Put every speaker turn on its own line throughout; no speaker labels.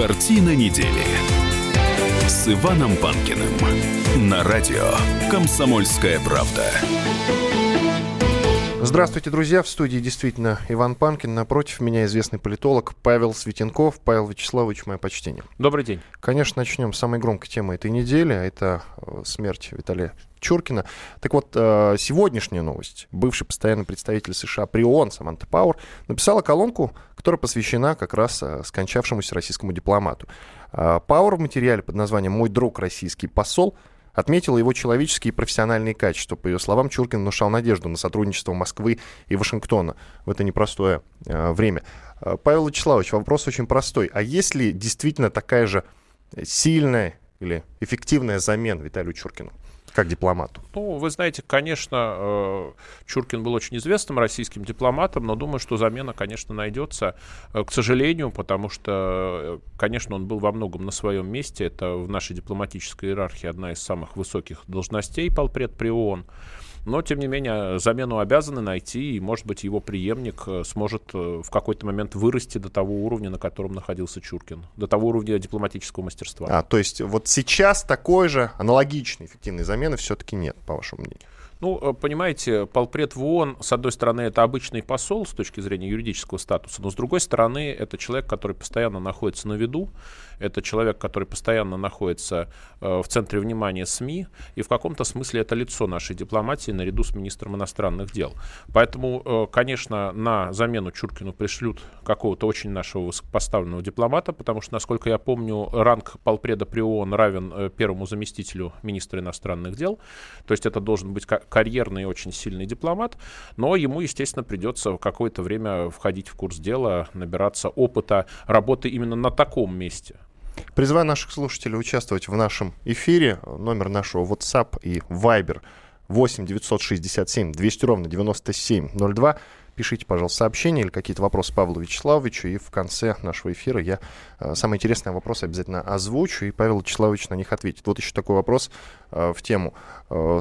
Картина недели с Иваном Панкиным на радио «Комсомольская правда».
Здравствуйте, друзья. В студии действительно Иван Панкин. Напротив меня известный политолог Павел Светенков. Павел Вячеславович, мое почтение.
Добрый день.
Конечно, начнем с самой громкой темы этой недели. Это э, смерть Виталия Чуркина. Так вот, э, сегодняшняя новость. Бывший постоянный представитель США при ООН Саманта Пауэр написала колонку, которая посвящена как раз э, скончавшемуся российскому дипломату. Пауэр в материале под названием «Мой друг российский посол» отметила его человеческие и профессиональные качества. По ее словам, Чуркин внушал надежду на сотрудничество Москвы и Вашингтона в это непростое э, время. Э, Павел Вячеславович, вопрос очень простой. А есть ли действительно такая же сильная или эффективная замена Виталию Чуркину? Как дипломату?
Ну, вы знаете, конечно, э, Чуркин был очень известным российским дипломатом, но думаю, что замена, конечно, найдется, э, к сожалению, потому что, э, конечно, он был во многом на своем месте. Это в нашей дипломатической иерархии одна из самых высоких должностей, полпред при ООН. Но, тем не менее, замену обязаны найти, и, может быть, его преемник э, сможет э, в какой-то момент вырасти до того уровня, на котором находился Чуркин, до того уровня дипломатического мастерства.
А, то есть вот сейчас такой же аналогичной эффективной замены все-таки нет, по вашему мнению?
Ну, э, понимаете, полпред в ООН, с одной стороны, это обычный посол с точки зрения юридического статуса, но с другой стороны, это человек, который постоянно находится на виду, это человек, который постоянно находится э, в центре внимания СМИ, и в каком-то смысле это лицо нашей дипломатии наряду с министром иностранных дел. Поэтому, э, конечно, на замену Чуркину пришлют какого-то очень нашего высокопоставленного дипломата, потому что, насколько я помню, ранг полпреда при ООН равен э, первому заместителю министра иностранных дел. То есть это должен быть карьерный очень сильный дипломат, но ему, естественно, придется какое-то время входить в курс дела, набираться опыта работы именно на таком месте.
Призываю наших слушателей участвовать в нашем эфире. Номер нашего WhatsApp и Viber 8 967 200 ровно 9702. Пишите, пожалуйста, сообщения или какие-то вопросы Павлу Вячеславовичу, и в конце нашего эфира я э, самые интересные вопросы обязательно озвучу, и Павел Вячеславович на них ответит. Вот еще такой вопрос э, в тему. Э,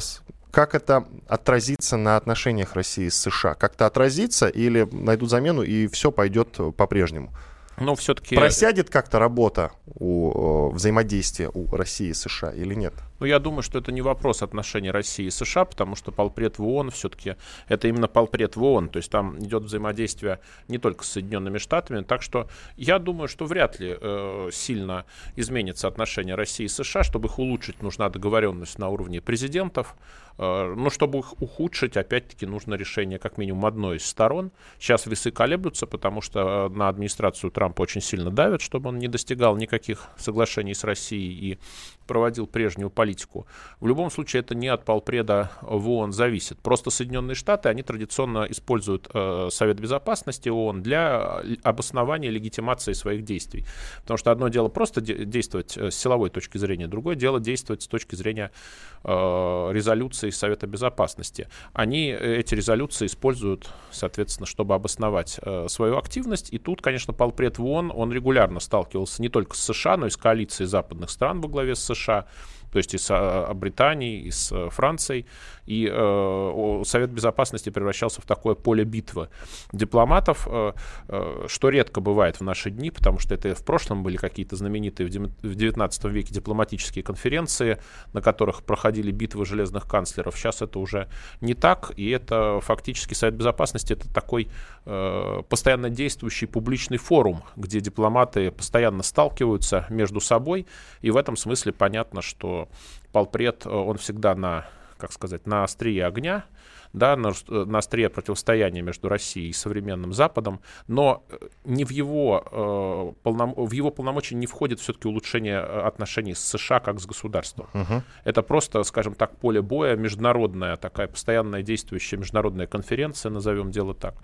как это отразится на отношениях России с США? Как-то отразится или найдут замену, и все пойдет по-прежнему?
Но все-таки...
Просядет как-то работа у взаимодействия у России и США или нет?
Ну, я думаю, что это не вопрос отношений России и США, потому что полпред в ООН все-таки это именно полпред в ООН, то есть там идет взаимодействие не только с Соединенными Штатами, так что я думаю, что вряд ли э, сильно изменится отношение России и США, чтобы их улучшить, нужна договоренность на уровне президентов, э, но чтобы их ухудшить, опять-таки, нужно решение как минимум одной из сторон. Сейчас весы колеблются, потому что э, на администрацию Трампа очень сильно давят, чтобы он не достигал никаких соглашений с Россией и проводил прежнюю политику. В любом случае это не от полпреда в ООН зависит. Просто Соединенные Штаты, они традиционно используют э, Совет Безопасности ООН для обоснования легитимации своих действий. Потому что одно дело просто де- действовать э, с силовой точки зрения, другое дело действовать с точки зрения э, резолюции Совета Безопасности. Они э, эти резолюции используют, соответственно, чтобы обосновать э, свою активность. И тут, конечно, полпред в ООН, он регулярно сталкивался не только с США, но и с коалицией западных стран во главе с США, США, то есть и с а, Британией, и с э, Францией. И э, Совет Безопасности превращался в такое поле битвы дипломатов, э, э, что редко бывает в наши дни, потому что это в прошлом были какие-то знаменитые в 19 веке дипломатические конференции, на которых проходили битвы железных канцлеров. Сейчас это уже не так, и это фактически Совет Безопасности это такой э, постоянно действующий публичный форум, где дипломаты постоянно сталкиваются между собой, и в этом смысле понятно, что полпред, э, он всегда на как сказать, на острие огня, да, на, на острие противостояния между Россией и современным Западом, но э, не в его, э, полном, в его полномочия не входит все-таки улучшение э, отношений с США как с государством. Угу. Это просто, скажем так, поле боя, международная такая постоянная действующая международная конференция, назовем дело так,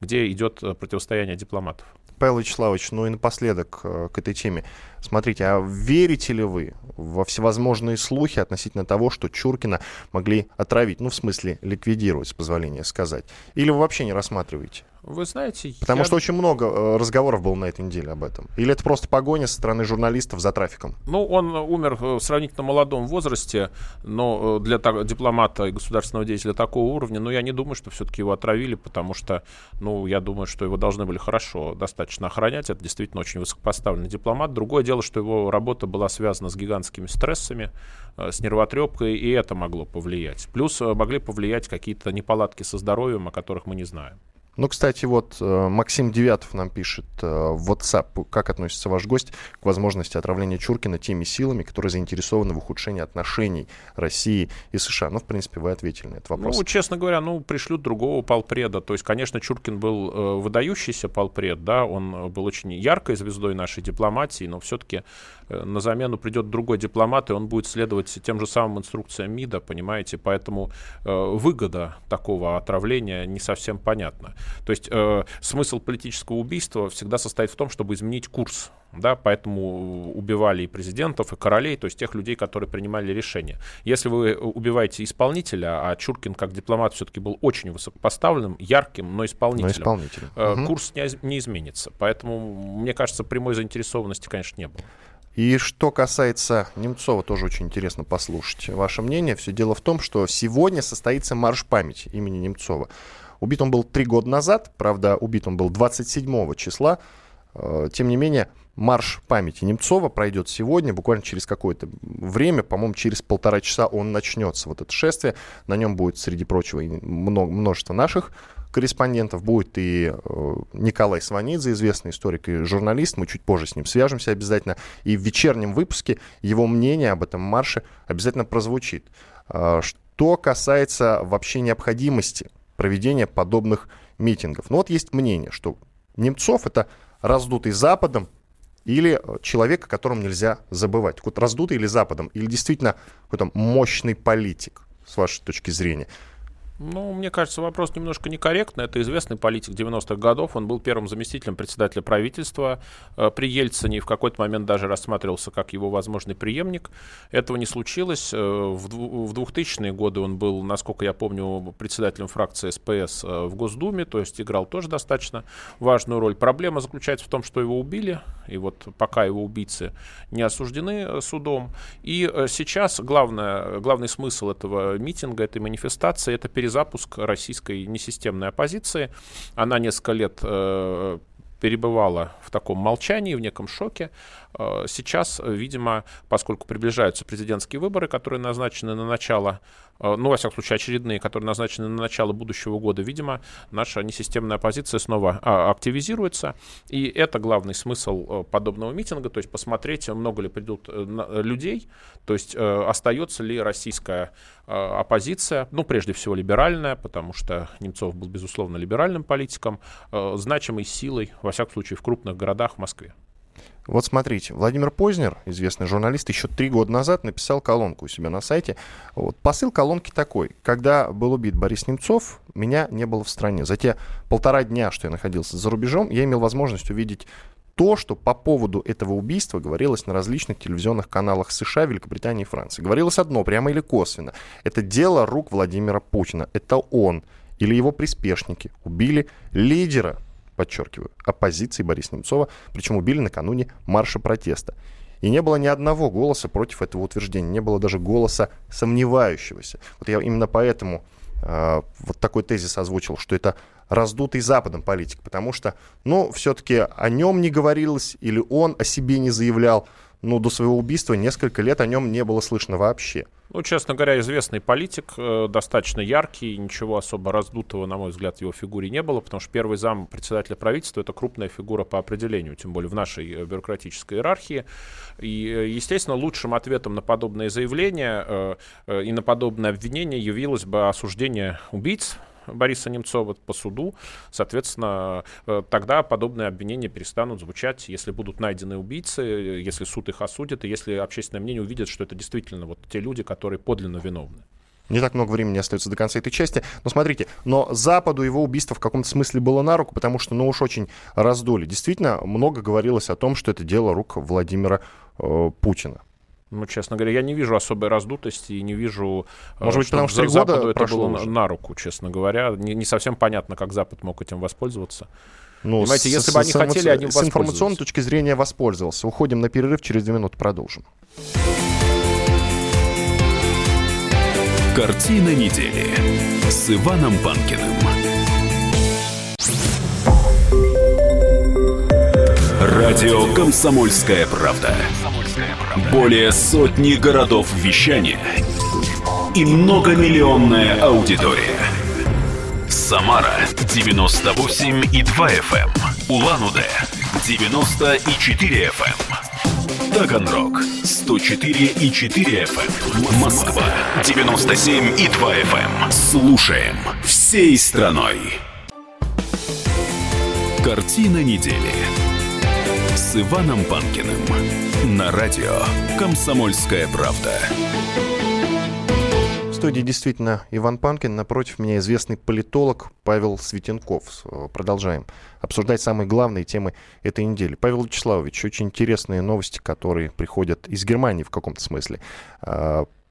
где идет э, противостояние дипломатов.
Павел Вячеславович, ну и напоследок э, к этой теме. Смотрите, а верите ли вы во всевозможные слухи относительно того, что Чуркина могли отравить, ну, в смысле, ликвидировать, с позволения сказать? Или вы вообще не рассматриваете?
Вы знаете,
Потому
я...
что очень много э, разговоров было на этой неделе об этом. Или это просто погоня со стороны журналистов за трафиком?
Ну, он умер в сравнительно молодом возрасте, но э, для так, дипломата и государственного деятеля такого уровня, но я не думаю, что все-таки его отравили, потому что, ну, я думаю, что его должны были хорошо достаточно охранять. Это действительно очень высокопоставленный дипломат. Другое дело, что его работа была связана с гигантскими стрессами, э, с нервотрепкой, и это могло повлиять. Плюс могли повлиять какие-то неполадки со здоровьем, о которых мы не знаем.
Ну, кстати, вот э, Максим Девятов нам пишет э, в WhatsApp, как относится ваш гость к возможности отравления Чуркина теми силами, которые заинтересованы в ухудшении отношений России и США. Ну, в принципе, вы ответили на этот вопрос.
Ну, честно говоря, ну, пришлют другого полпреда. То есть, конечно, Чуркин был э, выдающийся полпред, да, он был очень яркой звездой нашей дипломатии, но все-таки на замену придет другой дипломат, и он будет следовать тем же самым инструкциям МИДа, понимаете, поэтому выгода такого отравления не совсем понятна. То есть э, смысл политического убийства всегда состоит в том, чтобы изменить курс. Да, поэтому убивали и президентов, и королей, то есть тех людей, которые принимали решения. Если вы убиваете исполнителя, а Чуркин как дипломат все-таки был очень высокопоставленным, ярким, но исполнителем, но исполнителем. Э, угу. курс не, не изменится. Поэтому, мне кажется, прямой заинтересованности, конечно, не было.
И что касается Немцова, тоже очень интересно послушать ваше мнение. Все дело в том, что сегодня состоится марш памяти имени Немцова. Убит он был три года назад, правда, убит он был 27 числа. Э, тем не менее, марш памяти Немцова пройдет сегодня, буквально через какое-то время, по-моему, через полтора часа он начнется, вот это шествие. На нем будет, среди прочего, множество наших корреспондентов. Будет и э, Николай Сванидзе, известный историк и журналист. Мы чуть позже с ним свяжемся обязательно. И в вечернем выпуске его мнение об этом марше обязательно прозвучит. Э, что касается вообще необходимости проведения подобных митингов. Но вот есть мнение, что Немцов это раздутый Западом или человек, о котором нельзя забывать. Вот раздутый или Западом, или действительно какой-то мощный политик, с вашей точки зрения.
Ну, мне кажется, вопрос немножко некорректный. Это известный политик 90-х годов. Он был первым заместителем председателя правительства э, при Ельцине и в какой-то момент даже рассматривался как его возможный преемник. Этого не случилось. Э, в 2000-е годы он был, насколько я помню, председателем фракции СПС э, в Госдуме, то есть играл тоже достаточно важную роль. Проблема заключается в том, что его убили, и вот пока его убийцы не осуждены судом. И сейчас главное, главный смысл этого митинга, этой манифестации, это перезапуск российской несистемной оппозиции. Она несколько лет э, перебывала в таком молчании, в неком шоке. Э, сейчас, видимо, поскольку приближаются президентские выборы, которые назначены на начало Э, ну, во всяком случае, очередные, которые назначены на начало будущего года, видимо, наша несистемная оппозиция снова а, активизируется. И это главный смысл э, подобного митинга, то есть посмотреть, много ли придут э, людей, то есть остается ли российская оппозиция, ну, прежде всего, либеральная, потому что Немцов был, безусловно, либеральным политиком, значимой силой, во всяком случае, в крупных городах в Москве.
Вот смотрите, Владимир Познер, известный журналист, еще три года назад написал колонку у себя на сайте. Вот, посыл колонки такой. Когда был убит Борис Немцов, меня не было в стране. За те полтора дня, что я находился за рубежом, я имел возможность увидеть то, что по поводу этого убийства говорилось на различных телевизионных каналах США, Великобритании и Франции. Говорилось одно, прямо или косвенно. Это дело рук Владимира Путина. Это он или его приспешники убили лидера подчеркиваю, оппозиции Бориса Немцова, причем убили накануне марша протеста. И не было ни одного голоса против этого утверждения, не было даже голоса сомневающегося. Вот я именно поэтому э, вот такой тезис озвучил, что это раздутый Западом политик, потому что, ну, все-таки о нем не говорилось, или он о себе не заявлял, ну, до своего убийства несколько лет о нем не было слышно вообще.
Ну, честно говоря, известный политик, э, достаточно яркий, ничего особо раздутого, на мой взгляд, в его фигуре не было, потому что первый зам председателя правительства — это крупная фигура по определению, тем более в нашей э, бюрократической иерархии. И, э, естественно, лучшим ответом на подобные заявления и на подобное обвинение явилось бы осуждение убийц, Бориса Немцова по суду. Соответственно, э, тогда подобные обвинения перестанут звучать, если будут найдены убийцы, если суд их осудит, и если общественное мнение увидит, что это действительно вот те люди, которые подлинно виновны.
Не так много времени остается до конца этой части. Но смотрите, но Западу его убийство в каком-то смысле было на руку, потому что, ну уж очень раздули. Действительно, много говорилось о том, что это дело рук Владимира э, Путина.
Ну, честно говоря, я не вижу особой раздутости и не вижу...
Э, Может быть, потому что Западу это было
уже. на руку, честно говоря. Не, не совсем понятно, как Запад мог этим воспользоваться.
Ну, Понимаете, если с, бы они с, хотели, они С информационной точки зрения воспользовался. Уходим на перерыв, через две минуты продолжим.
Картина недели с Иваном Панкиным. Радио «Комсомольская правда». Более сотни городов вещания и многомиллионная аудитория. Самара 98 и 2 FM, эм. Улан-Удэ 94 FM, эм. Таганрог 104 и 4 FM, эм. Москва 97 и 2 FM. Слушаем всей страной. Картина недели Иваном Панкиным на радио «Комсомольская правда»
студии действительно Иван Панкин. Напротив меня известный политолог Павел Светенков. Продолжаем обсуждать самые главные темы этой недели. Павел Вячеславович, очень интересные новости, которые приходят из Германии в каком-то смысле.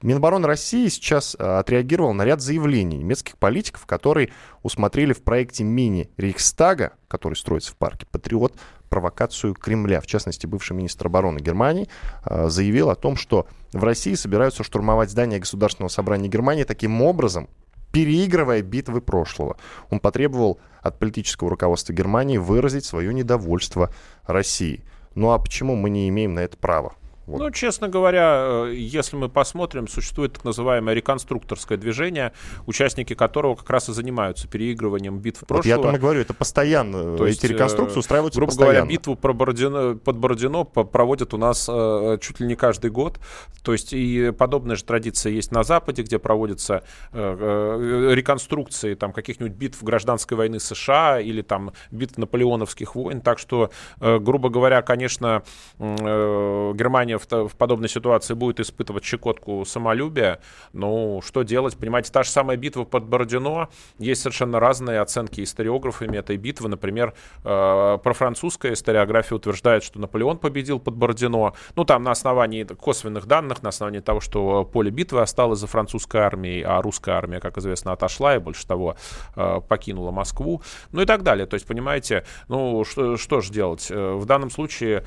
Минобороны России сейчас а, отреагировал на ряд заявлений немецких политиков, которые усмотрели в проекте мини-Рейхстага, который строится в парке Патриот, провокацию Кремля. В частности, бывший министр обороны Германии э, заявил о том, что в России собираются штурмовать здание Государственного собрания Германии таким образом, переигрывая битвы прошлого. Он потребовал от политического руководства Германии выразить свое недовольство России. Ну а почему мы не имеем на это права?
Вот. Ну, честно говоря, э, если мы посмотрим, существует так называемое реконструкторское движение, участники которого как раз и занимаются переигрыванием битв прошлого. Вот
я о том и говорю, это постоянно, То эти есть, реконструкции э, устраиваются
грубо
постоянно.
говоря, битву про Бородино, под Бородино проводят у нас э, чуть ли не каждый год. То есть и подобная же традиция есть на Западе, где проводятся э, реконструкции там, каких-нибудь битв гражданской войны США или там битв наполеоновских войн. Так что, э, грубо говоря, конечно, э, В, в подобной ситуации будет испытывать щекотку самолюбия, ну, что делать? Понимаете, та же самая битва под Бородино, есть совершенно разные оценки историографами этой битвы. Например, э, про французская историография утверждает, что Наполеон победил под Бородино. Ну, там на основании косвенных данных, на основании того, что поле битвы осталось за французской армией, а русская армия, как известно, отошла и, больше того, э, покинула Москву. Ну и так далее. То есть, понимаете, ну, что, что же делать? Э, в данном случае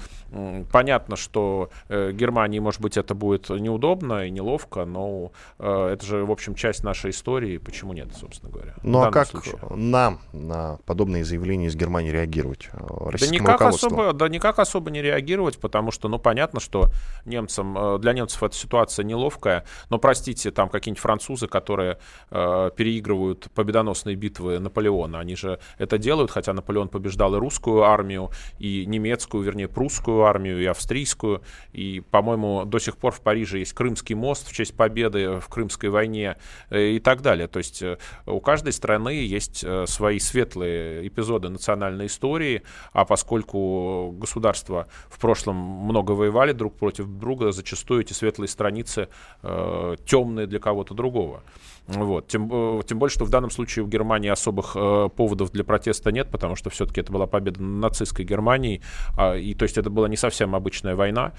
понятно, что Э, Германии, может быть, это будет неудобно и неловко, но э, это же, в общем, часть нашей истории. Почему нет, собственно говоря?
Ну а как случае? нам на подобные заявления из Германии реагировать?
Э, да никак, особо, да никак особо не реагировать, потому что, ну, понятно, что немцам, для немцев эта ситуация неловкая, но, простите, там какие-нибудь французы, которые э, переигрывают победоносные битвы Наполеона, они же это делают, хотя Наполеон побеждал и русскую армию, и немецкую, вернее, прусскую армию, и австрийскую, и по-моему, до сих пор в Париже есть Крымский мост в честь победы в Крымской войне э, и так далее. То есть э, у каждой страны есть э, свои светлые эпизоды национальной истории, а поскольку государства в прошлом много воевали друг против друга, зачастую эти светлые страницы э, темные для кого-то другого. Вот. Тем, тем более, что в данном случае в Германии особых э, поводов для протеста нет, потому что все-таки это была победа нацистской Германии, э, и то есть это была не совсем обычная война,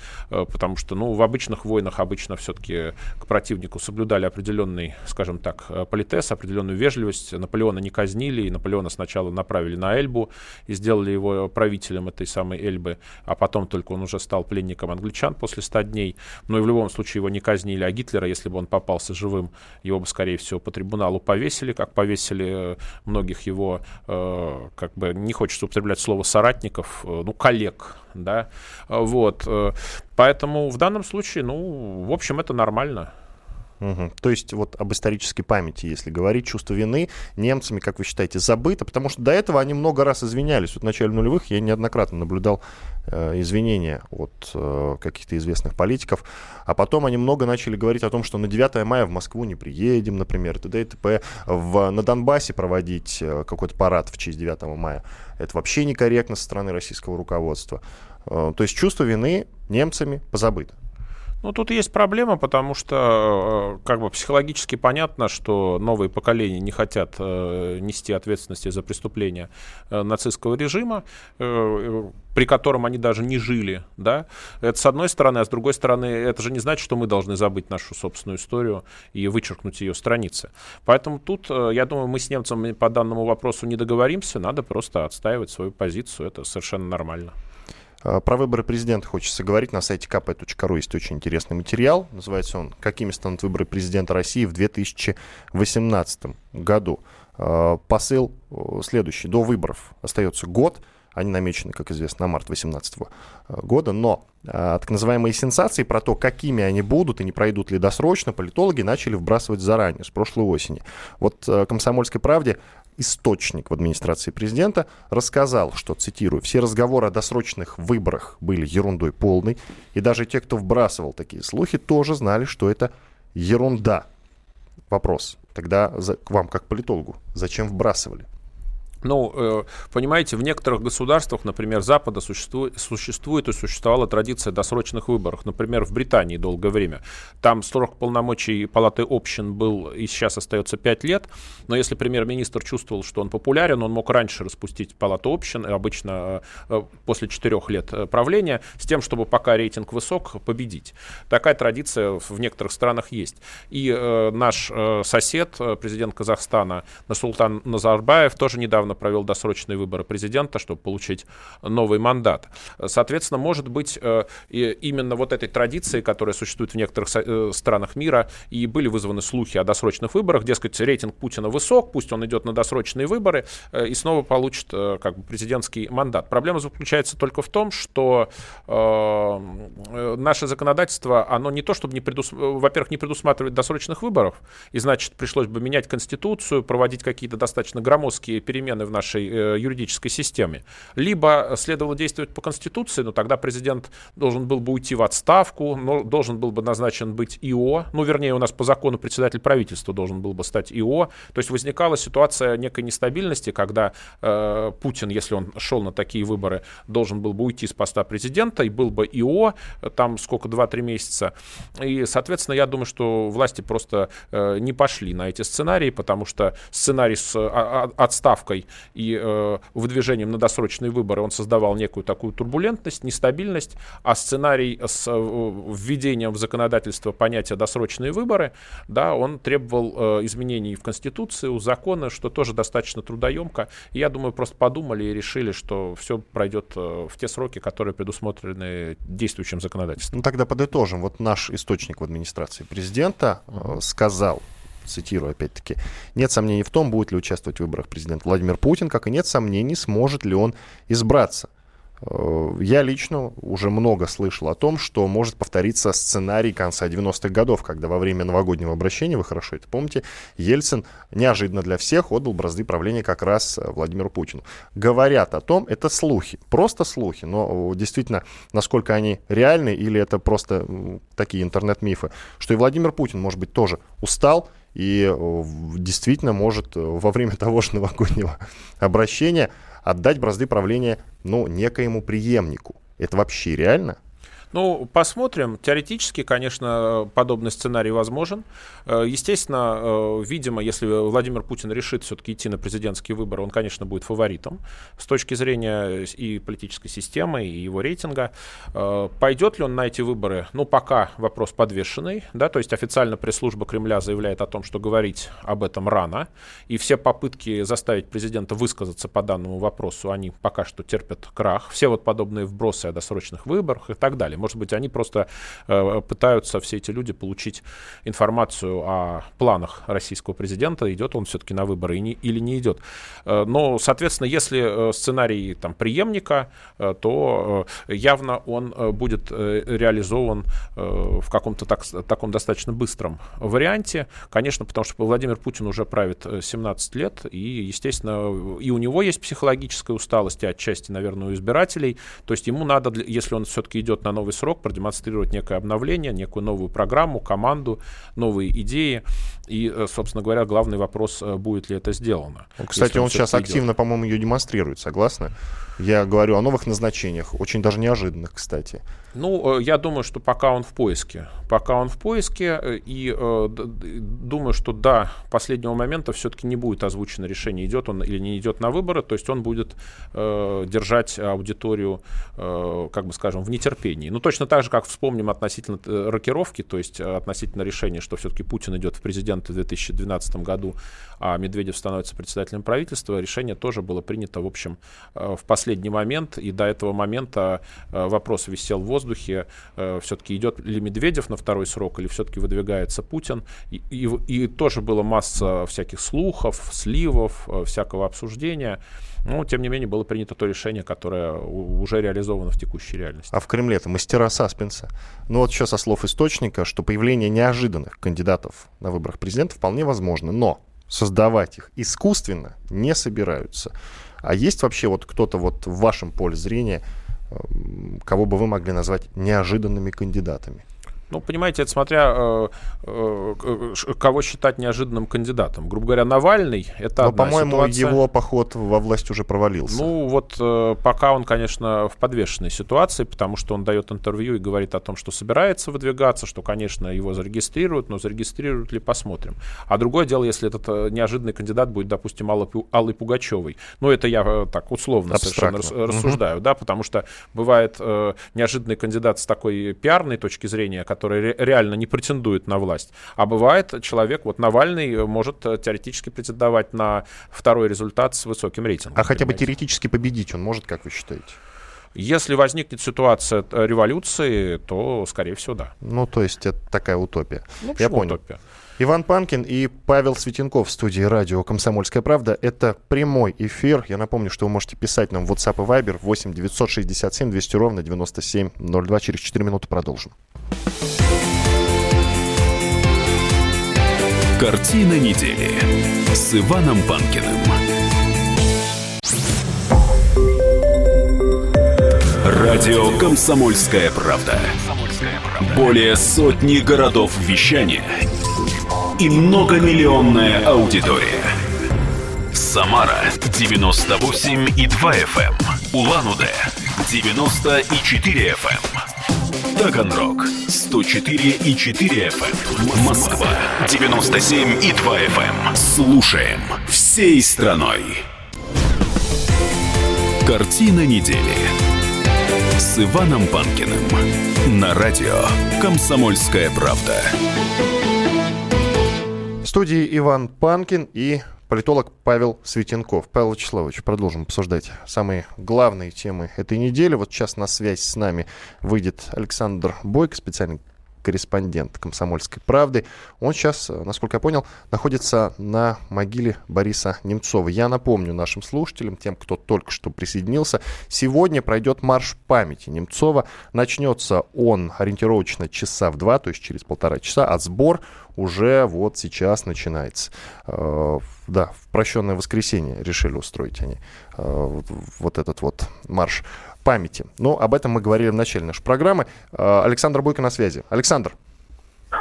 потому что, ну, в обычных войнах обычно все-таки к противнику соблюдали определенный, скажем так, э, политес, определенную вежливость. Наполеона не казнили, и Наполеона сначала направили на Эльбу и сделали его правителем этой самой Эльбы, а потом только он уже стал пленником англичан после 100 дней. Но и в любом случае его не казнили, а Гитлера, если бы он попался живым, его бы, скорее всего, по трибуналу повесили, как повесили э, многих его, э, как бы не хочется употреблять слово соратников, э, ну, коллег, да, вот. Поэтому в данном случае, ну, в общем, это нормально.
Угу. То есть вот об исторической памяти, если говорить, чувство вины немцами, как вы считаете, забыто, потому что до этого они много раз извинялись. Вот в начале нулевых я неоднократно наблюдал э, извинения от э, каких-то известных политиков, а потом они много начали говорить о том, что на 9 мая в Москву не приедем, например, т.д. и т.п. В, на Донбассе проводить э, какой-то парад в честь 9 мая. Это вообще некорректно со стороны российского руководства. Э, то есть чувство вины немцами позабыто.
Ну, тут есть проблема, потому что как бы психологически понятно, что новые поколения не хотят э, нести ответственности за преступления э, нацистского режима, э, при котором они даже не жили, да. Это с одной стороны, а с другой стороны, это же не значит, что мы должны забыть нашу собственную историю и вычеркнуть ее страницы. Поэтому тут, э, я думаю, мы с немцами по данному вопросу не договоримся, надо просто отстаивать свою позицию, это совершенно нормально.
А, про выборы президента хочется говорить. На сайте kp.ru есть очень интересный материал. Называется он «Какими станут выборы президента России в 2018 году». А, посыл следующий. До выборов остается год. Они намечены, как известно, на март 2018 а, года. Но так называемые сенсации про то, какими они будут и не пройдут ли досрочно, политологи начали вбрасывать заранее, с прошлой осени. Вот «Комсомольской правде» источник в администрации президента рассказал, что, цитирую, «все разговоры о досрочных выборах были ерундой полной, и даже те, кто вбрасывал такие слухи, тоже знали, что это ерунда». Вопрос тогда к вам, как политологу, зачем вбрасывали?
Ну, э, понимаете, в некоторых государствах, например, Запада, существует, существует и существовала традиция досрочных выборов. Например, в Британии долгое время. Там срок полномочий Палаты общин был и сейчас остается 5 лет. Но если премьер-министр чувствовал, что он популярен, он мог раньше распустить Палату общин, обычно э, после 4 лет э, правления, с тем, чтобы пока рейтинг высок, победить. Такая традиция в некоторых странах есть. И э, наш э, сосед, президент Казахстана Насултан Назарбаев, тоже недавно недавно провел досрочные выборы президента, чтобы получить новый мандат. Соответственно, может быть, э, именно вот этой традиции, которая существует в некоторых э, странах мира, и были вызваны слухи о досрочных выборах, дескать, рейтинг Путина высок, пусть он идет на досрочные выборы э, и снова получит как бы президентский мандат. Проблема заключается только в том, что наше законодательство, оно не то, чтобы не предус... во-первых, не предусматривает досрочных выборов, и значит, пришлось бы менять конституцию, проводить какие-то достаточно громоздкие перемены перемены в нашей э, юридической системе. Либо следовало действовать по Конституции, но тогда президент должен был бы уйти в отставку, но должен был бы назначен быть ИО, ну, вернее, у нас по закону председатель правительства должен был бы стать ИО. То есть возникала ситуация некой нестабильности, когда э, Путин, если он шел на такие выборы, должен был бы уйти с поста президента и был бы ИО, там сколько, 2-3 месяца. И, соответственно, я думаю, что власти просто э, не пошли на эти сценарии, потому что сценарий с а, а, отставкой и э, выдвижением на досрочные выборы он создавал некую такую турбулентность, нестабильность, а сценарий с э, введением в законодательство понятия досрочные выборы, да, он требовал э, изменений в Конституции, у что тоже достаточно трудоемко. И я думаю, просто подумали и решили, что все пройдет э, в те сроки, которые предусмотрены действующим законодательством.
Ну тогда подытожим. Вот наш источник в администрации президента э, сказал, цитирую опять-таки, нет сомнений в том, будет ли участвовать в выборах президент Владимир Путин, как и нет сомнений, сможет ли он избраться. Э, я лично уже много слышал о том, что может повториться сценарий конца 90-х годов, когда во время новогоднего обращения, вы хорошо это помните, Ельцин неожиданно для всех отдал бразды правления как раз э, Владимиру Путину. Говорят о том, это слухи, просто слухи, но действительно, насколько они реальны или это просто такие интернет-мифы, что и Владимир Путин, может быть, тоже устал и э, действительно может э, во время того же новогоднего обращения отдать бразды правления ну, некоему преемнику. Это вообще реально?
Ну, посмотрим. Теоретически, конечно, подобный сценарий возможен. Э, естественно, э, видимо, если Владимир Путин решит все-таки идти на президентские выборы, он, конечно, будет фаворитом с точки зрения и политической системы, и его рейтинга. Э, пойдет ли он на эти выборы? Ну, пока вопрос подвешенный. Да, то есть официально пресс-служба Кремля заявляет о том, что говорить об этом рано. И все попытки заставить президента высказаться по данному вопросу, они пока что терпят крах. Все вот подобные вбросы о досрочных выборах и так далее. Может быть, они просто э, пытаются, все эти люди, получить информацию о планах российского президента, идет он все-таки на выборы или не идет. Э, но, соответственно, если э, сценарий там, преемника, э, то э, явно он э, будет э, реализован э, в каком-то так, таком достаточно быстром варианте. Конечно, потому что Владимир Путин уже правит 17 э, лет, и, естественно, и у него есть психологическая усталость, и отчасти, наверное, у избирателей. То есть ему надо, если он все-таки идет на новый новый срок, продемонстрировать некое обновление, некую новую программу, команду, новые идеи. И, э, собственно говоря, главный вопрос, э, будет ли это сделано.
Кстати, он, он сейчас активно, по-моему, ее демонстрирует, согласны? Я говорю о новых назначениях, очень даже неожиданных, кстати.
Ну, э, я думаю, что пока он в поиске. Пока он в поиске, э, и э, думаю, что до последнего момента все-таки не будет озвучено решение, идет он или не идет на выборы, то есть он будет э, держать аудиторию, э, как бы скажем, в нетерпении. Ну, точно так же, как вспомним относительно э, рокировки, то есть относительно решения, что все-таки Путин идет в президенты в 2012 году, а Медведев становится председателем правительства, решение тоже было принято, в общем, в последний момент, и до этого момента вопрос висел в воздухе, э, все-таки идет ли Медведев на второй срок, или все-таки выдвигается Путин. И, и, и тоже было масса всяких слухов, сливов, э, всякого обсуждения. Но, тем не менее, было принято то решение, которое уже реализовано в текущей реальности.
А в Кремле-то мастера саспенса. Ну вот еще со слов источника, что появление неожиданных кандидатов на выборах президента вполне возможно, но создавать их искусственно не собираются. А есть вообще вот кто-то вот в вашем поле зрения, кого бы вы могли назвать неожиданными кандидатами?
Ну, понимаете, это смотря э, э, кого считать неожиданным кандидатом. Грубо говоря, Навальный — это Но,
по-моему, ситуация... его поход во власть уже провалился.
Ну, вот э, пока он, конечно, в подвешенной ситуации, потому что он дает интервью и говорит о том, что собирается выдвигаться, что, конечно, его зарегистрируют, но зарегистрируют ли, посмотрим. А другое дело, если этот э, неожиданный кандидат будет, допустим, Аллы, Аллы Пугачевой. Ну, это я э, так условно Абстрактно. совершенно рассуждаю, угу. да, потому что бывает э, неожиданный кандидат с такой пиарной точки зрения, который реально не претендует на власть. А бывает человек, вот Навальный э, может э, теоретически претендовать на второй результат с высоким рейтингом.
А хотя бы теоретически победить он может, как вы считаете?
Если возникнет ситуация э, революции, то, скорее всего, да.
Ну, то есть это такая утопия. Ну, Я понял. Утопия? Иван Панкин и Павел Светенков в студии радио «Комсомольская правда». Это прямой эфир. Я напомню, что вы можете писать нам в WhatsApp и Viber 8 967 200 ровно 9702. Через 4 минуты продолжим.
Картина недели с Иваном Панкиным. Радио «Комсомольская правда». Более сотни городов вещания – и многомиллионная аудитория. Самара 98 и 2 FM. Эм. Улан-Удэ 94 FM. Эм. Таганрог 104 и 4 FM. Эм. Москва 97 и 2 FM. Слушаем всей страной. Картина недели с Иваном Панкиным на радио «Комсомольская правда»
студии Иван Панкин и политолог Павел Светенков. Павел Вячеславович, продолжим обсуждать самые главные темы этой недели. Вот сейчас на связь с нами выйдет Александр Бойко, специальный корреспондент «Комсомольской правды». Он сейчас, насколько я понял, находится на могиле Бориса Немцова. Я напомню нашим слушателям, тем, кто только что присоединился, сегодня пройдет марш памяти Немцова. Начнется он ориентировочно часа в два, то есть через полтора часа, а сбор уже вот сейчас начинается. Э, да, в прощенное воскресенье решили устроить они э, вот этот вот марш памяти. Но об этом мы говорили в начале нашей программы. Э, Александр Бойко на связи. Александр.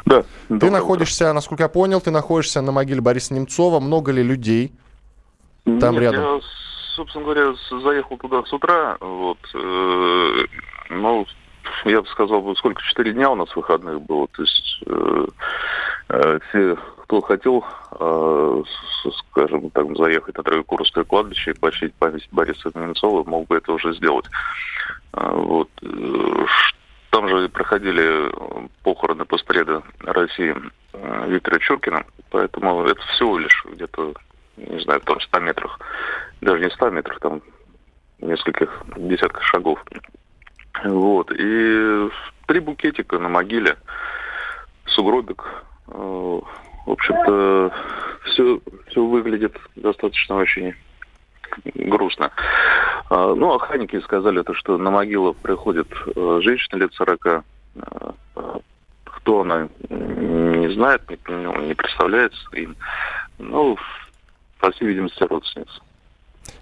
Да.
Ты находишься, утро. насколько я понял, ты находишься на могиле Бориса Немцова. Много ли людей там
Нет,
рядом?
Я, собственно говоря, заехал туда с утра. Вот, э, ну, я бы сказал, сколько, четыре дня у нас выходных было. То есть э, э, все, кто хотел, э, скажем, так, заехать на Троекуровское кладбище и почтить память Бориса Немцова, мог бы это уже сделать. Э, вот. Э, там же проходили похороны постпреда России э, Виктора Чуркина, поэтому это всего лишь где-то, не знаю, там 100 метрах, даже не 100 метрах, там нескольких десятков шагов вот. И три букетика на могиле, сугробик. В общем-то, все, все выглядит достаточно очень грустно. А, ну, охранники сказали, то, что на могилу приходит э, женщина лет 40. Э, кто она, не знает, не, не представляется им. Ну, по всей видимости, родственница.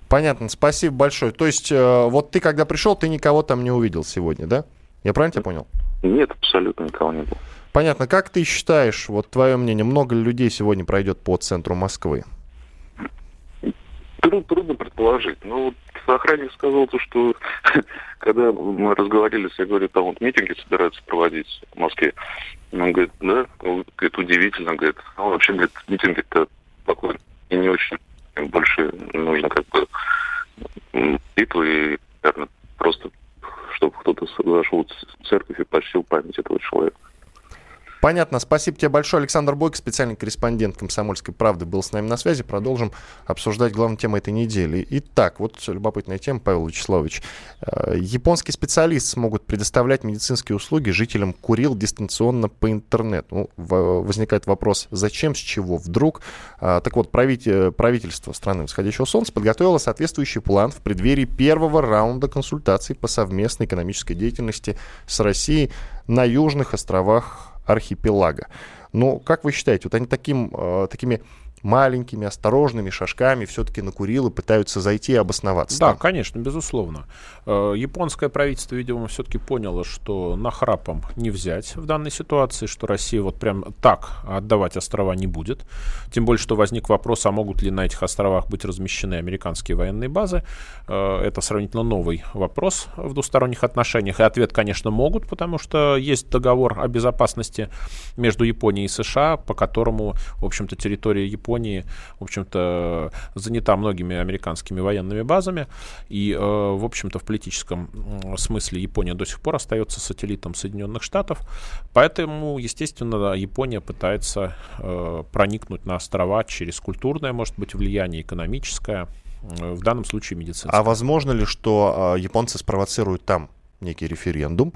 Понятно, спасибо большое. То есть, э, вот ты когда пришел, ты никого там не увидел сегодня, да? Я правильно тебя понял?
Нет, абсолютно никого не было.
Понятно. Как ты считаешь, вот твое мнение, много ли людей сегодня пройдет по центру Москвы?
Трудно, трудно предположить. Но вот охранник сказал то, что когда мы разговаривали, я говорю, там вот митинги собираются проводить в Москве. Он говорит, да, это удивительно, говорит, ну, вообще, говорит, митинги-то спокойно и не очень больше нужно как бы битву и, наверное, просто чтобы кто-то зашел в церковь и почтил память этого человека.
Понятно. Спасибо тебе большое. Александр Бойко, специальный корреспондент «Комсомольской правды», был с нами на связи. Продолжим обсуждать главную тему этой недели. Итак, вот любопытная тема, Павел Вячеславович. Э, японские специалисты смогут предоставлять медицинские услуги жителям Курил дистанционно по интернету. Ну, возникает вопрос, зачем, с чего вдруг? А, так вот, правительство страны восходящего солнца подготовило соответствующий план в преддверии первого раунда консультаций по совместной экономической деятельности с Россией на Южных островах архипелага. Но как вы считаете, вот они таким, э, такими маленькими, осторожными шажками все-таки на Курилы пытаются зайти и обосноваться.
Да,
там.
конечно, безусловно. Э, японское правительство, видимо, все-таки поняло, что нахрапом не взять в данной ситуации, что Россия вот прям так отдавать острова не будет. Тем более, что возник вопрос, а могут ли на этих островах быть размещены американские военные базы. Э, это сравнительно новый вопрос в двусторонних отношениях. И ответ, конечно, могут, потому что есть договор о безопасности между Японией и США, по которому, в общем-то, территория Японии Японии, в общем-то, занята многими американскими военными базами. И, э, в общем-то, в политическом смысле Япония до сих пор остается сателлитом Соединенных Штатов. Поэтому, естественно, Япония пытается э, проникнуть на острова через культурное, может быть, влияние, экономическое, э, в данном случае медицинское.
А возможно ли, что японцы спровоцируют там некий референдум,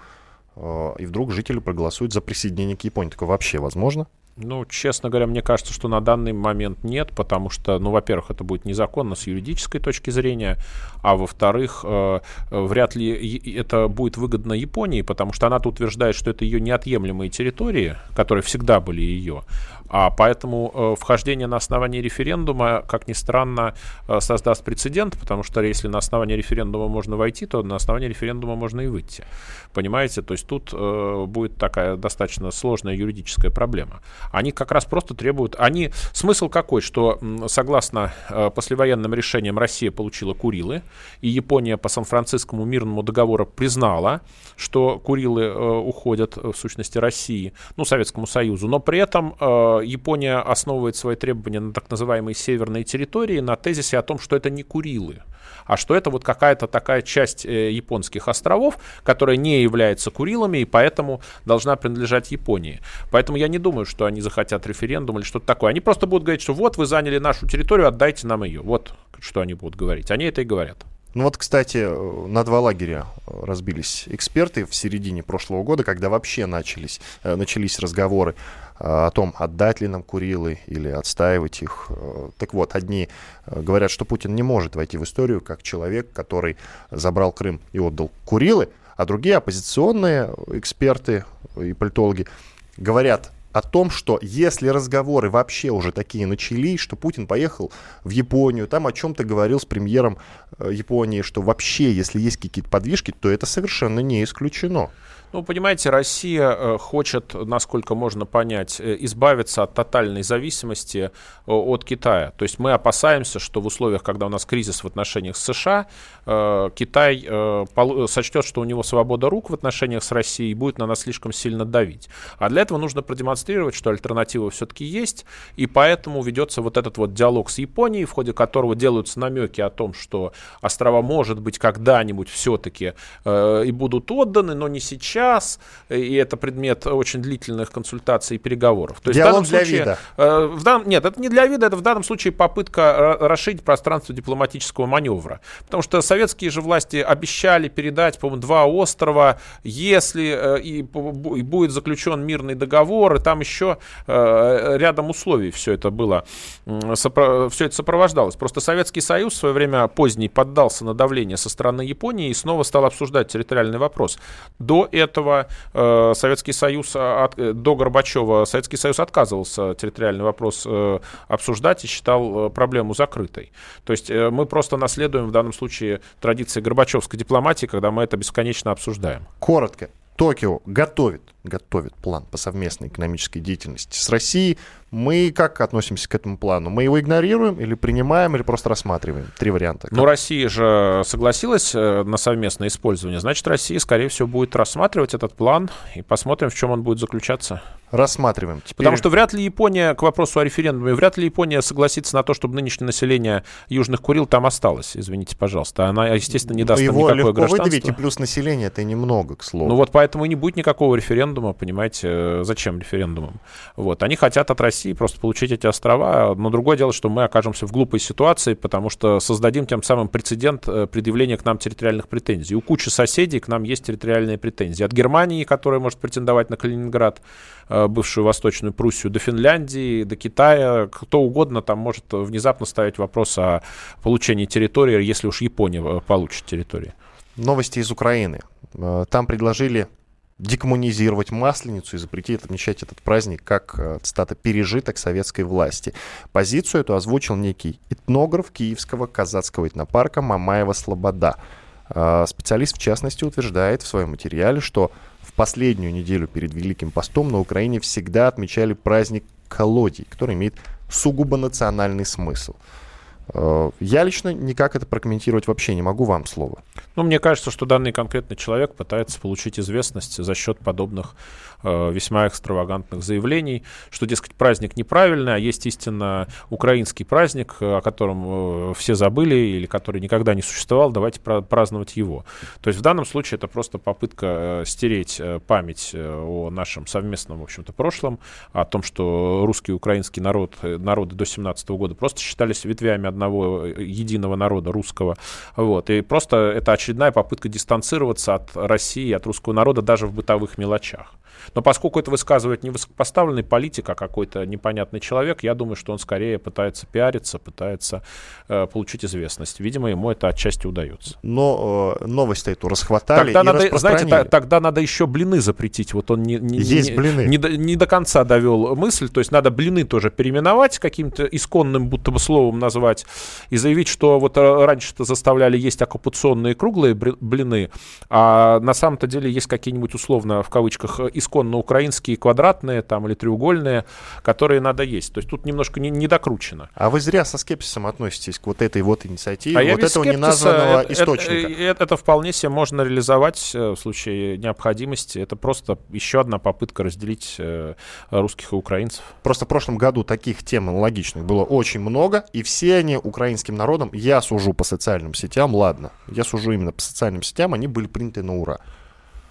и вдруг жители проголосуют за присоединение к Японии? Такое вообще возможно?
Ну, честно говоря, мне кажется, что на данный момент нет, потому что, ну, во-первых, это будет незаконно с юридической точки зрения, а во-вторых, э, вряд ли это будет выгодно Японии, потому что она тут утверждает, что это ее неотъемлемые территории, которые всегда были ее, а поэтому э, вхождение на основании референдума, как ни странно, э, создаст прецедент, потому что если на основании референдума можно войти, то на основании референдума можно и выйти. Понимаете? То есть тут э, будет такая достаточно сложная юридическая проблема. Они как раз просто требуют... Они... Смысл какой? Что согласно э, послевоенным решениям Россия получила Курилы, и Япония по Сан-Францискому мирному договору признала, что Курилы э, уходят в сущности России, ну, Советскому Союзу, но при этом э, Япония основывает свои требования на так называемой северной территории на тезисе о том, что это не Курилы, а что это вот какая-то такая часть э, японских островов, которая не является Курилами и поэтому должна принадлежать Японии. Поэтому я не думаю, что они захотят референдум или что-то такое. Они просто будут говорить, что вот вы заняли нашу территорию, отдайте нам ее. Вот что они будут говорить. Они это и говорят.
Ну вот, кстати, на два лагеря разбились эксперты в середине прошлого года, когда вообще начались, э, начались разговоры э, о том, отдать ли нам Курилы или отстаивать их. Э, так вот, одни говорят, что Путин не может войти в историю как человек, который забрал Крым и отдал Курилы, а другие оппозиционные эксперты и политологи говорят, о том, что если разговоры вообще уже такие начались, что Путин поехал в Японию, там о чем-то говорил с премьером э, Японии, что вообще, если есть какие-то подвижки, то это совершенно не исключено.
Ну, понимаете, Россия э, хочет, насколько можно понять, э, избавиться от тотальной зависимости э, от Китая. То есть мы опасаемся, что в условиях, когда у нас кризис в отношениях с США, Китай сочтет, что у него свобода рук в отношениях с Россией и будет на нас слишком сильно давить. А для этого нужно продемонстрировать, что альтернатива все-таки есть, и поэтому ведется вот этот вот диалог с Японией, в ходе которого делаются намеки о том, что острова, может быть, когда-нибудь все-таки и будут отданы, но не сейчас час, и это предмет очень длительных консультаций и переговоров.
То есть Диалог в данном для вида.
Э, в дан, нет, это не для вида, это в данном случае попытка расширить пространство дипломатического маневра. Потому что советские же власти обещали передать, по-моему, два острова, если э, и, и будет заключен мирный договор, и там еще э, рядом условий все это было, сопро, все это сопровождалось. Просто Советский Союз в свое время поздний поддался на давление со стороны Японии и снова стал обсуждать территориальный вопрос. До этого этого э, Советский Союз а, от, э, до Горбачева Советский Союз отказывался территориальный вопрос э, обсуждать и считал э, проблему закрытой. То есть э, мы просто наследуем в данном случае традиции горбачевской дипломатии, когда мы это бесконечно обсуждаем.
Коротко. Токио готовит, готовит план по совместной экономической деятельности с Россией. Мы как относимся к этому плану? Мы его игнорируем или принимаем, или просто рассматриваем? Три варианта.
Ну, Россия же согласилась э, на совместное использование. Значит, Россия, скорее всего, будет рассматривать этот план и посмотрим, в чем он будет заключаться.
Рассматриваем.
Теперь... Потому что вряд ли Япония, к вопросу о референдуме, вряд ли Япония согласится на то, чтобы нынешнее население Южных Курил там осталось. Извините, пожалуйста. Она, естественно, не даст
Его
там никакое
легко
гражданство.
выдавить, и плюс население это немного, к слову.
Ну вот поэтому и не будет никакого референдума, понимаете, э, зачем референдумом. Вот. Они хотят от России просто получить эти острова, но другое дело, что мы окажемся в глупой ситуации, потому что создадим тем самым прецедент э, предъявления к нам территориальных претензий. У кучи соседей к нам есть территориальные претензии. От Германии, которая может претендовать на Калининград, э, бывшую Восточную Пруссию, до Финляндии, до Китая, кто угодно там может внезапно ставить вопрос о получении территории, если уж Япония получит территории.
Новости из Украины. Там предложили декоммунизировать Масленицу и запретить отмечать этот праздник как, э, цитата, пережиток советской власти. Позицию эту озвучил некий этнограф Киевского казацкого этнопарка Мамаева Слобода. Э, специалист, в частности, утверждает в своем материале, что в последнюю неделю перед Великим постом на Украине всегда отмечали праздник колодий, который имеет сугубо национальный смысл. Э, я лично никак это прокомментировать вообще не могу, вам слово.
Ну, мне кажется, что данный конкретный человек пытается получить известность за счет подобных э, весьма экстравагантных заявлений, что, дескать, праздник неправильный, а есть истинно украинский праздник, о котором э, все забыли или который никогда не существовал, давайте праздновать его. То есть в данном случае это просто попытка э, стереть э, память э, о нашем совместном, в общем-то, прошлом, о том, что русский и украинский народ, э, народы до 17 года просто считались ветвями одного э, единого народа русского. Вот. И просто это очередная попытка дистанцироваться от России, от русского народа даже в бытовых мелочах. Но поскольку это высказывает не высокопоставленный политик, а какой-то непонятный человек, я думаю, что он скорее пытается пиариться, пытается э, получить известность. Видимо, ему это отчасти удается.
Но э, новость эту расхватали
тогда
и
надо, знаете, та, тогда надо еще блины запретить. Вот он не, не,
Есть
не,
блины.
Не, не, не до конца довел мысль. То есть надо блины тоже переименовать, каким-то исконным будто бы словом назвать и заявить, что вот раньше-то заставляли есть оккупационные круглые блины, а на самом-то деле есть какие-нибудь условно в кавычках исконно украинские квадратные там или треугольные, которые надо есть. То есть тут немножко не, не докручено.
А вы зря со скепсисом относитесь к вот этой вот инициативе, а вот этого неназванного
это,
источника.
Это, это, это вполне себе можно реализовать э, в случае необходимости. Это просто еще одна попытка разделить э, русских и украинцев.
Просто в прошлом году таких тем аналогичных было очень много, и все они украинским народом, я сужу по социальным сетям, ладно, я сужу именно по социальным сетям, они были приняты на ура.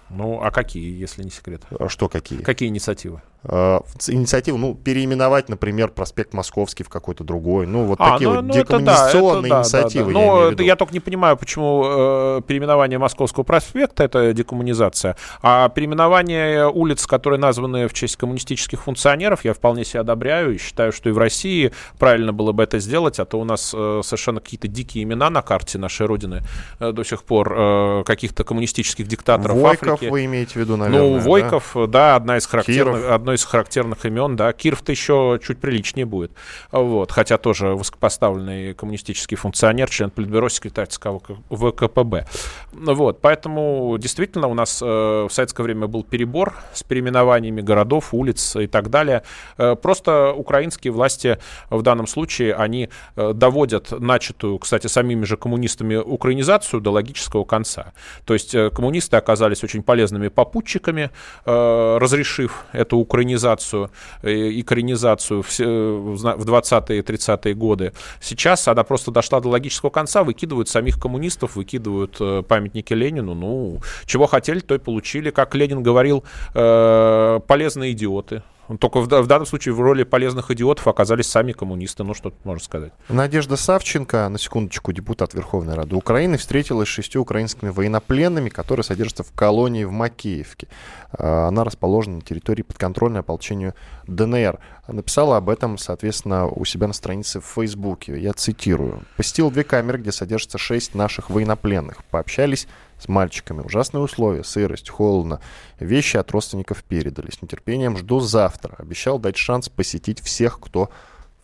Ну, а какие, если не секрет?
А что какие?
Какие инициативы?
Э, инициативу, ну, переименовать, например, проспект Московский в какой-то другой. Ну, вот а, такие ну, вот ну, декоммуникационные да, инициативы. Да, да.
Но я, я только не понимаю, почему э, переименование Московского проспекта это декоммунизация, а переименование улиц, которые названы в честь коммунистических функционеров, я вполне себе одобряю и считаю, что и в России правильно было бы это сделать, а то у нас э, совершенно какие-то дикие имена на карте нашей Родины э, до сих пор э, каких-то коммунистических диктаторов
Войков
Африки.
вы имеете в виду, наверное,
Ну, Войков, да, да одна из характерных, одно из характерных имен, да, Киров-то еще чуть приличнее будет, вот, хотя тоже высокопоставленный коммунистический функционер, член Политбюро, секретарь ЦК ВКПБ. Вот, поэтому действительно у нас э, в советское время был перебор с переименованиями городов, улиц и так далее. Э, просто украинские власти в данном случае, они э, доводят начатую, кстати, самими же коммунистами украинизацию до логического конца. То есть э, коммунисты оказались очень полезными попутчиками, э, разрешив эту украинизацию украинизацию э, и коренизацию в 20-е и 30-е годы. Сейчас она просто дошла до логического конца, выкидывают самих коммунистов, выкидывают э, памятники Ленину. Ну, чего хотели, то и получили. Как Ленин говорил, э, полезные идиоты. Только в, в данном случае в роли полезных идиотов оказались сами коммунисты. Ну, что тут можно сказать.
Надежда Савченко, на секундочку, депутат Верховной Рады Украины, встретилась с шестью украинскими военнопленными, которые содержатся в колонии в Макеевке. А, она расположена на территории подконтрольной ополчению ДНР. Написала об этом, соответственно, у себя на странице в Фейсбуке. Я цитирую. «Посетил две камеры, где содержится шесть наших военнопленных. Пообщались с мальчиками. Ужасные условия, сырость, холодно. Вещи от родственников передали. С нетерпением жду завтра. Обещал дать шанс посетить всех, кто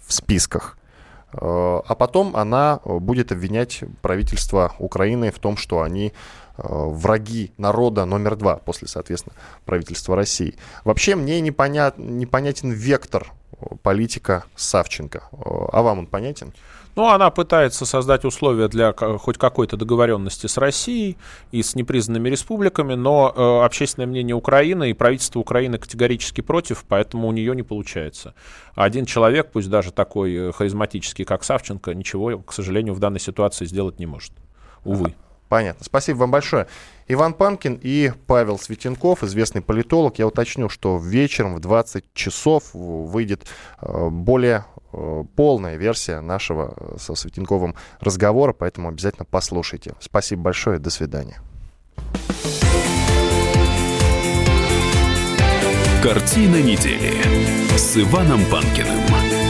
в списках. Э, а потом она будет обвинять правительство Украины в том, что они враги народа номер два после, соответственно, правительства России. Вообще мне непонят, непонятен вектор политика Савченко. А вам он понятен?
Ну, она пытается создать условия для хоть какой-то договоренности с Россией и с непризнанными республиками, но э, общественное мнение Украины и правительство Украины категорически против, поэтому у нее не получается. Один человек, пусть даже такой э, харизматический, как Савченко, ничего, к сожалению, в данной ситуации сделать не может. Увы.
Понятно. Спасибо вам большое. Иван Панкин и Павел Светенков, известный политолог. Я уточню, что вечером в 20 часов выйдет э, более э, полная версия нашего э, со Светенковым разговора, поэтому обязательно послушайте. Спасибо большое, до свидания.
Картина недели с Иваном Панкиным.